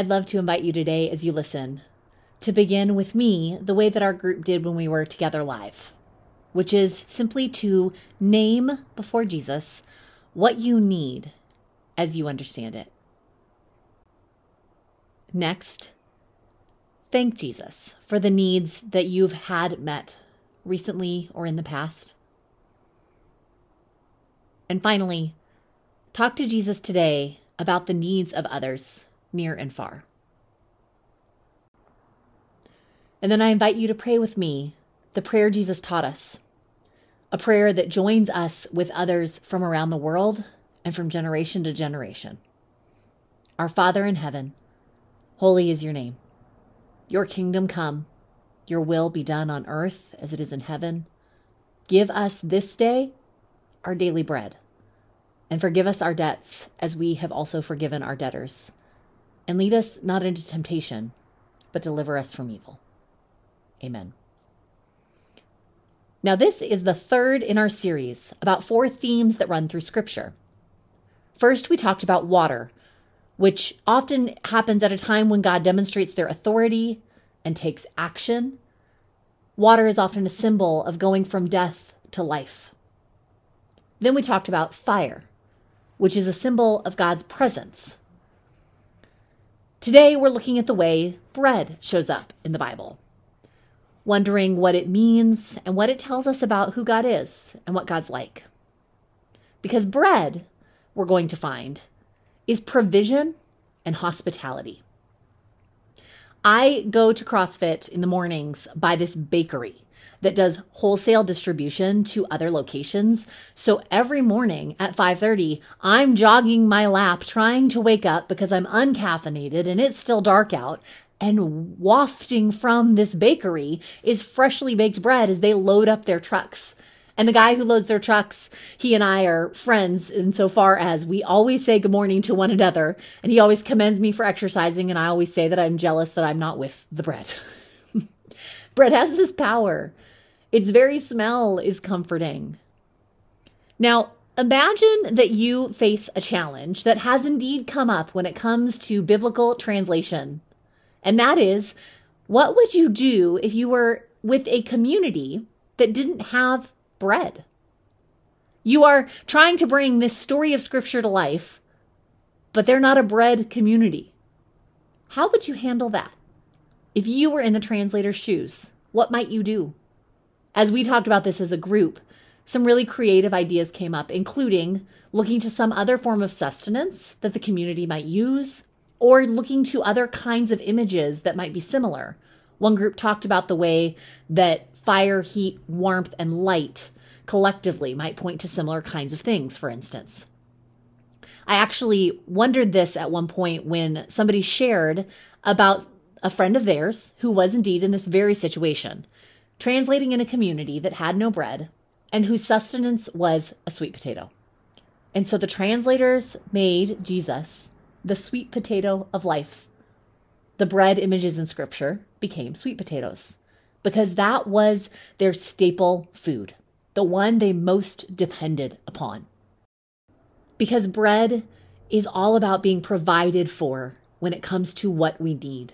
I'd love to invite you today as you listen to begin with me the way that our group did when we were together live, which is simply to name before Jesus what you need as you understand it. Next, thank Jesus for the needs that you've had met recently or in the past. And finally, talk to Jesus today about the needs of others near and far. And then I invite you to pray with me the prayer Jesus taught us, a prayer that joins us with others from around the world and from generation to generation. Our Father in heaven, holy is your name. Your kingdom come, your will be done on earth as it is in heaven. Give us this day our daily bread, and forgive us our debts as we have also forgiven our debtors. And lead us not into temptation, but deliver us from evil. Amen. Now, this is the third in our series about four themes that run through Scripture. First, we talked about water, which often happens at a time when God demonstrates their authority and takes action. Water is often a symbol of going from death to life. Then we talked about fire, which is a symbol of God's presence. Today, we're looking at the way bread shows up in the Bible wondering what it means and what it tells us about who God is and what God's like. Because bread, we're going to find, is provision and hospitality. I go to CrossFit in the mornings by this bakery that does wholesale distribution to other locations. So every morning at 5:30, I'm jogging my lap trying to wake up because I'm uncaffeinated and it's still dark out and wafting from this bakery is freshly baked bread as they load up their trucks. And the guy who loads their trucks, he and I are friends insofar as we always say good morning to one another. And he always commends me for exercising. And I always say that I'm jealous that I'm not with the bread. bread has this power. Its very smell is comforting. Now, imagine that you face a challenge that has indeed come up when it comes to biblical translation and that is, what would you do if you were with a community that didn't have bread? You are trying to bring this story of scripture to life, but they're not a bread community. How would you handle that? If you were in the translator's shoes, what might you do? As we talked about this as a group, some really creative ideas came up, including looking to some other form of sustenance that the community might use, or looking to other kinds of images that might be similar. One group talked about the way that fire, heat, warmth, and light collectively might point to similar kinds of things, for instance. I actually wondered this at one point when somebody shared about a friend of theirs who was indeed in this very situation, translating in a community that had no bread and whose sustenance was a sweet potato. And so the translators made Jesus the sweet potato of life. The bread images in scripture became sweet potatoes because that was their staple food, the one they most depended upon. Because bread is all about being provided for when it comes to what we need.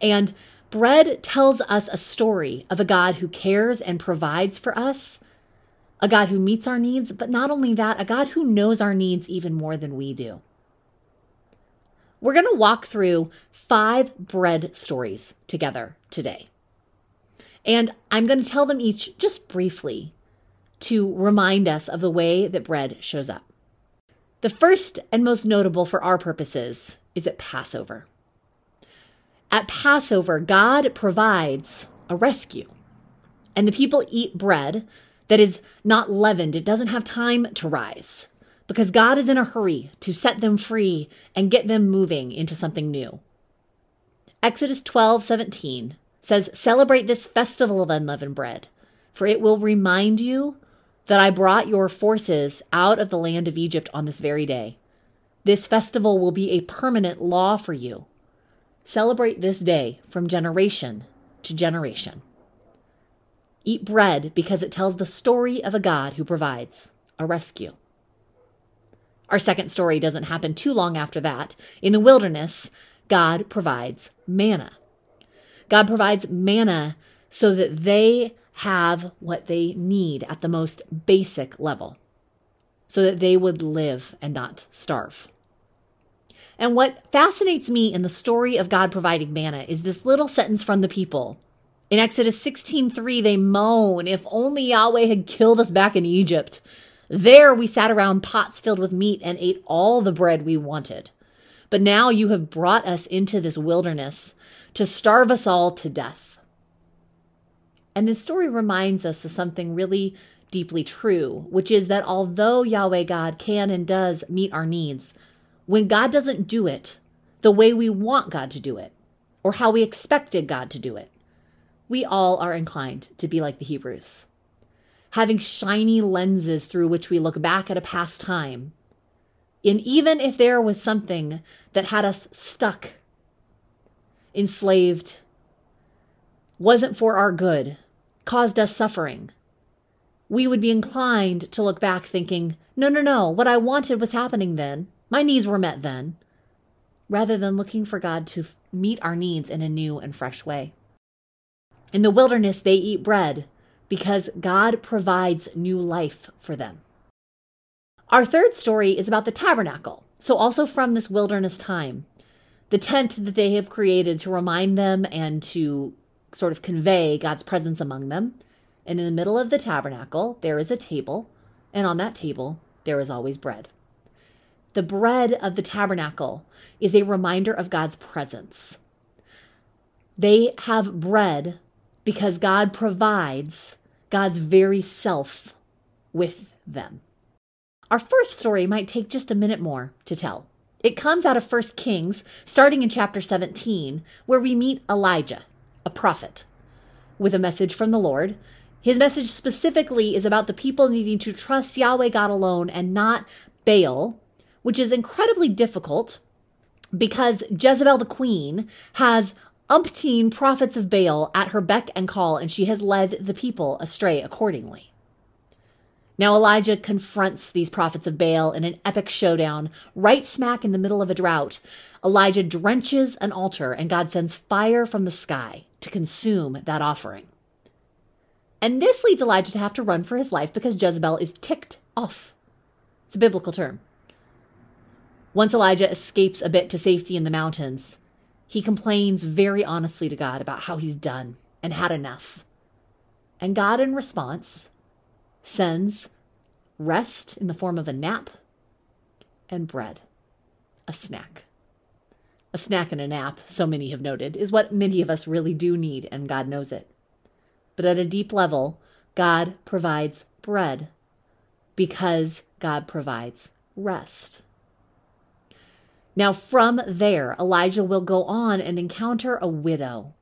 And bread tells us a story of a God who cares and provides for us, a God who meets our needs, but not only that, a God who knows our needs even more than we do. We're going to walk through five bread stories together today. And I'm going to tell them each just briefly to remind us of the way that bread shows up. The first and most notable for our purposes is at Passover. At Passover, God provides a rescue, and the people eat bread that is not leavened. It doesn't have time to rise because God is in a hurry to set them free and get them moving into something new. Exodus 12 17 says, Celebrate this festival of unleavened bread, for it will remind you that I brought your forces out of the land of Egypt on this very day. This festival will be a permanent law for you. Celebrate this day from generation to generation. Eat bread because it tells the story of a God who provides a rescue. Our second story doesn't happen too long after that. In the wilderness, God provides manna. God provides manna so that they have what they need at the most basic level, so that they would live and not starve. And what fascinates me in the story of God providing manna is this little sentence from the people. In Exodus 16:3 they moan, if only Yahweh had killed us back in Egypt. There we sat around pots filled with meat and ate all the bread we wanted. But now you have brought us into this wilderness to starve us all to death. And this story reminds us of something really deeply true, which is that although Yahweh God can and does meet our needs, when God doesn't do it the way we want God to do it, or how we expected God to do it, we all are inclined to be like the Hebrews having shiny lenses through which we look back at a past time. And even if there was something that had us stuck, enslaved, wasn't for our good, caused us suffering, we would be inclined to look back thinking, no, no, no, what I wanted was happening then. My needs were met then, rather than looking for God to meet our needs in a new and fresh way. In the wilderness, they eat bread because God provides new life for them. Our third story is about the tabernacle, so also from this wilderness time. The tent that they have created to remind them and to sort of convey God's presence among them. And in the middle of the tabernacle, there is a table, and on that table, there is always bread. The bread of the tabernacle is a reminder of God's presence. They have bread because God provides God's very self with them. Our first story might take just a minute more to tell. It comes out of 1 Kings, starting in chapter 17, where we meet Elijah, a prophet, with a message from the Lord. His message specifically is about the people needing to trust Yahweh God alone and not Baal, which is incredibly difficult because Jezebel the queen has umpteen prophets of Baal at her beck and call, and she has led the people astray accordingly. Now Elijah confronts these prophets of Baal in an epic showdown, right smack in the middle of a drought. Elijah drenches an altar, and God sends fire from the sky to consume that offering. And this leads Elijah to have to run for his life because Jezebel is ticked off. It's a biblical term. Once Elijah escapes a bit to safety in the mountains, he complains very honestly to God about how he's done and had enough. And God, in response, sends rest in the form of a nap and bread, a snack. A snack and a nap, so many have noted, is what many of us really do need, and God knows it. But at a deep level, God provides bread because God provides rest. Now, from there, Elijah will go on and encounter a widow.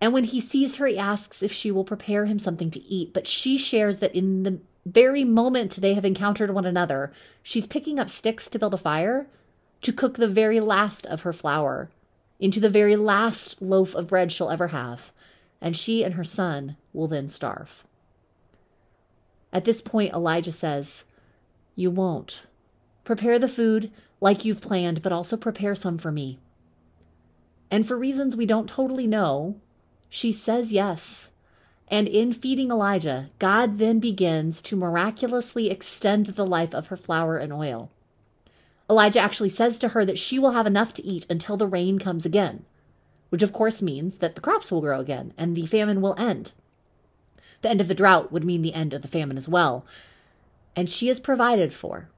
And when he sees her, he asks if she will prepare him something to eat. But she shares that in the very moment they have encountered one another, she's picking up sticks to build a fire to cook the very last of her flour into the very last loaf of bread she'll ever have. And she and her son will then starve. At this point, Elijah says, You won't. Prepare the food like you've planned, but also prepare some for me. And for reasons we don't totally know, she says yes. And in feeding Elijah, God then begins to miraculously extend the life of her flour and oil. Elijah actually says to her that she will have enough to eat until the rain comes again, which of course means that the crops will grow again and the famine will end. The end of the drought would mean the end of the famine as well. And she is provided for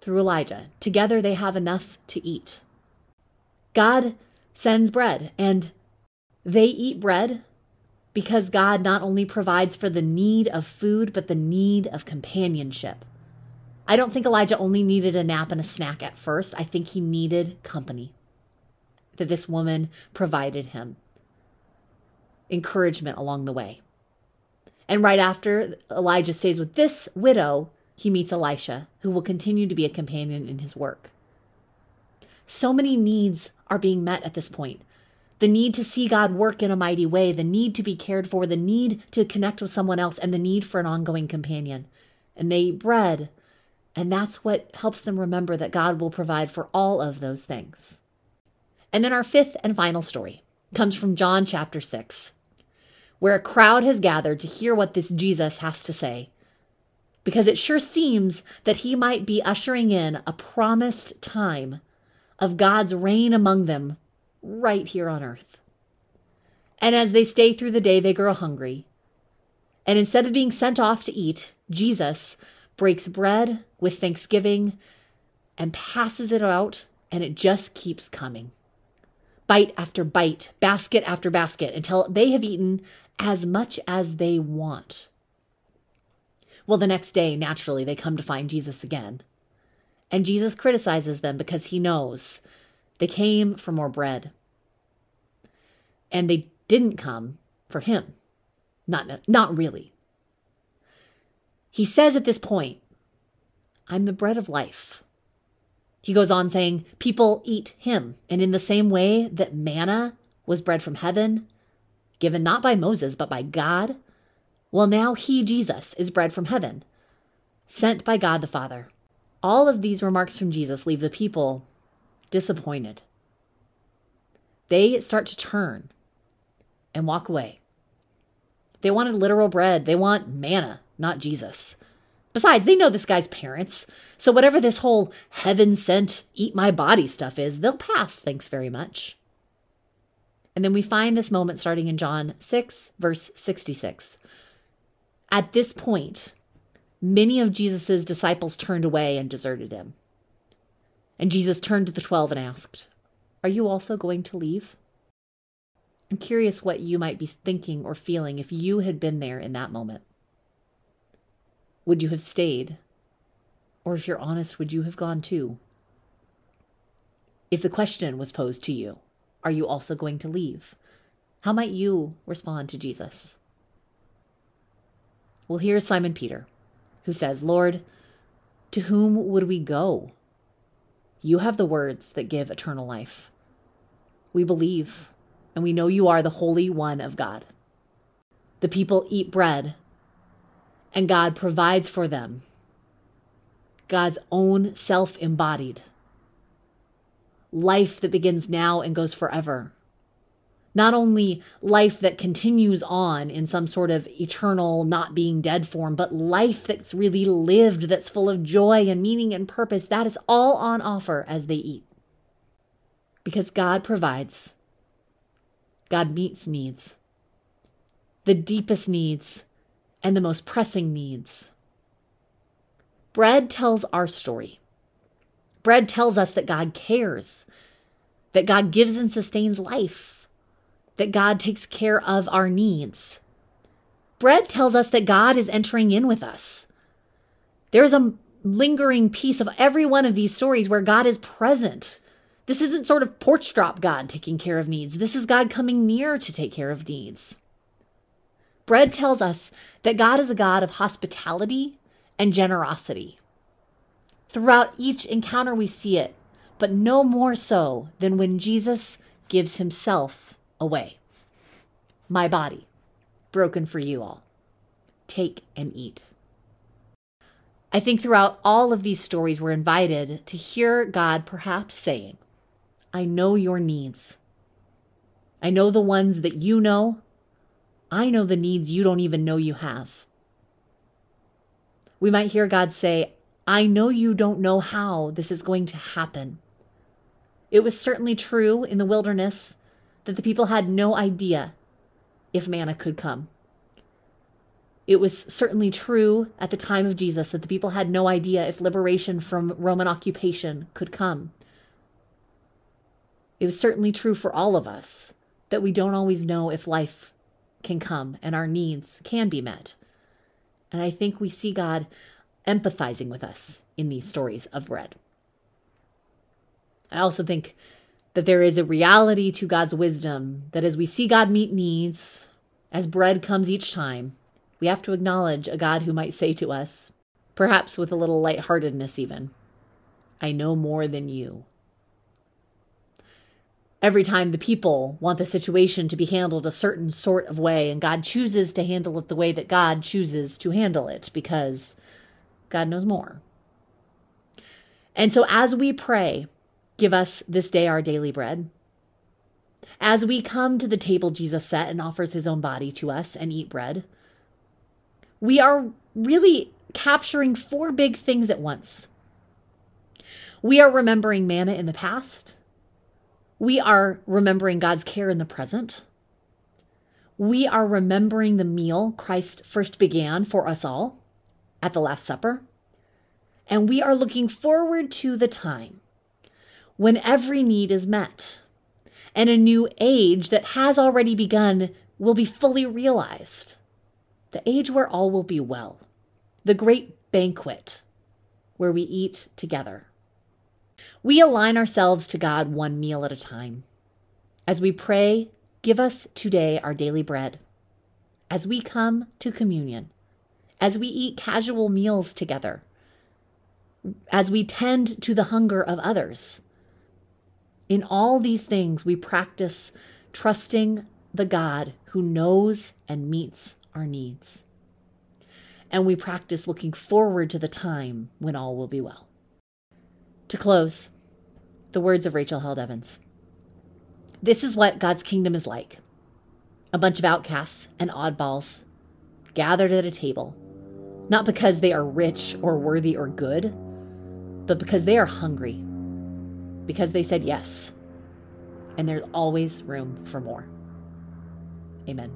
through Elijah. Together they have enough to eat. God sends bread, and they eat bread because God not only provides for the need of food, but the need of companionship. I don't think Elijah only needed a nap and a snack at first. I think he needed company that this woman provided him, encouragement along the way. And right after Elijah stays with this widow, he meets Elisha, who will continue to be a companion in his work. So many needs are being met at this point. The need to see God work in a mighty way, the need to be cared for, the need to connect with someone else, and the need for an ongoing companion. And they eat bread And that's what helps them remember that God will provide for all of those things. And then our fifth and final story comes from John chapter 6, where a crowd has gathered to hear what this Jesus has to say, because it sure seems that he might be ushering in a promised time of God's reign among them right here on earth. And as they stay through the day, they grow hungry. And instead of being sent off to eat, Jesus breaks bread with thanksgiving and passes it out, and it just keeps coming. Bite after bite, basket after basket, until they have eaten as much as they want. Well, the next day, naturally, they come to find Jesus again. And Jesus criticizes them because he knows they came for more bread. And they didn't come for him. Not, not really. He says at this point, I'm the bread of life. He goes on saying, People eat him. And in the same way that manna was bread from heaven, given not by Moses, but by God, well, now he, Jesus, is bread from heaven, sent by God the Father. All of these remarks from Jesus leave the people disappointed. They start to turn and walk away. They wanted literal bread. They want manna, not Jesus. Besides, they know this guy's parents. So whatever this whole heaven sent, eat my body stuff is, they'll pass, thanks very much. And then we find this moment starting in John 6, verse 66. At this point, many of Jesus' disciples turned away and deserted him. And Jesus turned to the twelve and asked, Are you also going to leave? I'm curious what you might be thinking or feeling if you had been there in that moment. Would you have stayed? Or if you're honest, would you have gone too? If the question was posed to you, are you also going to leave? How might you respond to Jesus? Well, here's Simon Peter, who says, Lord, to whom would we go? You have the words that give eternal life. We believe and we know you are the Holy One of God. The people eat bread, and God provides for them God's own self embodied life that begins now and goes forever. Not only life that continues on in some sort of eternal, not being dead form, but life that's really lived, that's full of joy and meaning and purpose. That is all on offer as they eat. Because God provides God meets needs, the deepest needs and the most pressing needs. Bread tells our story. Bread tells us that God cares, that God gives and sustains life, that God takes care of our needs. Bread tells us that God is entering in with us. There's a lingering piece of every one of these stories where God is present this isn't sort of porch drop God taking care of needs. This is God coming near to take care of needs. Bread tells us that God is a God of hospitality and generosity. Throughout each encounter, we see it, but no more so than when Jesus gives himself away. My body, broken for you all. Take and eat. I think throughout all of these stories, we're invited to hear God perhaps saying, I know your needs. I know the ones that you know. I know the needs you don't even know you have. We might hear God say, I know you don't know how this is going to happen. It was certainly true in the wilderness that the people had no idea if manna could come. It was certainly true at the time of Jesus that the people had no idea if liberation from Roman occupation could come. It was certainly true for all of us that we don't always know if life can come and our needs can be met. And I think we see God empathizing with us in these stories of bread. I also think that there is a reality to God's wisdom that as we see God meet needs, as bread comes each time, we have to acknowledge a God who might say to us, perhaps with a little lightheartedness even, I know more than you every time the people want the situation to be handled a certain sort of way, and God chooses to handle it the way that God chooses to handle it because God knows more. And so as we pray, give us this day our daily bread. As we come to the table Jesus set and offers his own body to us and eat bread, we are really capturing four big things at once. We are remembering manna in the past. We are remembering God's care in the present. We are remembering the meal Christ first began for us all at the Last Supper. And we are looking forward to the time when every need is met and a new age that has already begun will be fully realized. The age where all will be well, the great banquet where we eat together. We align ourselves to God one meal at a time. As we pray, give us today our daily bread. As we come to communion, as we eat casual meals together, as we tend to the hunger of others. In all these things, we practice trusting the God who knows and meets our needs. And we practice looking forward to the time when all will be well. To close, the words of Rachel Held Evans. This is what God's kingdom is like a bunch of outcasts and oddballs gathered at a table, not because they are rich or worthy or good, but because they are hungry, because they said yes, and there's always room for more. Amen.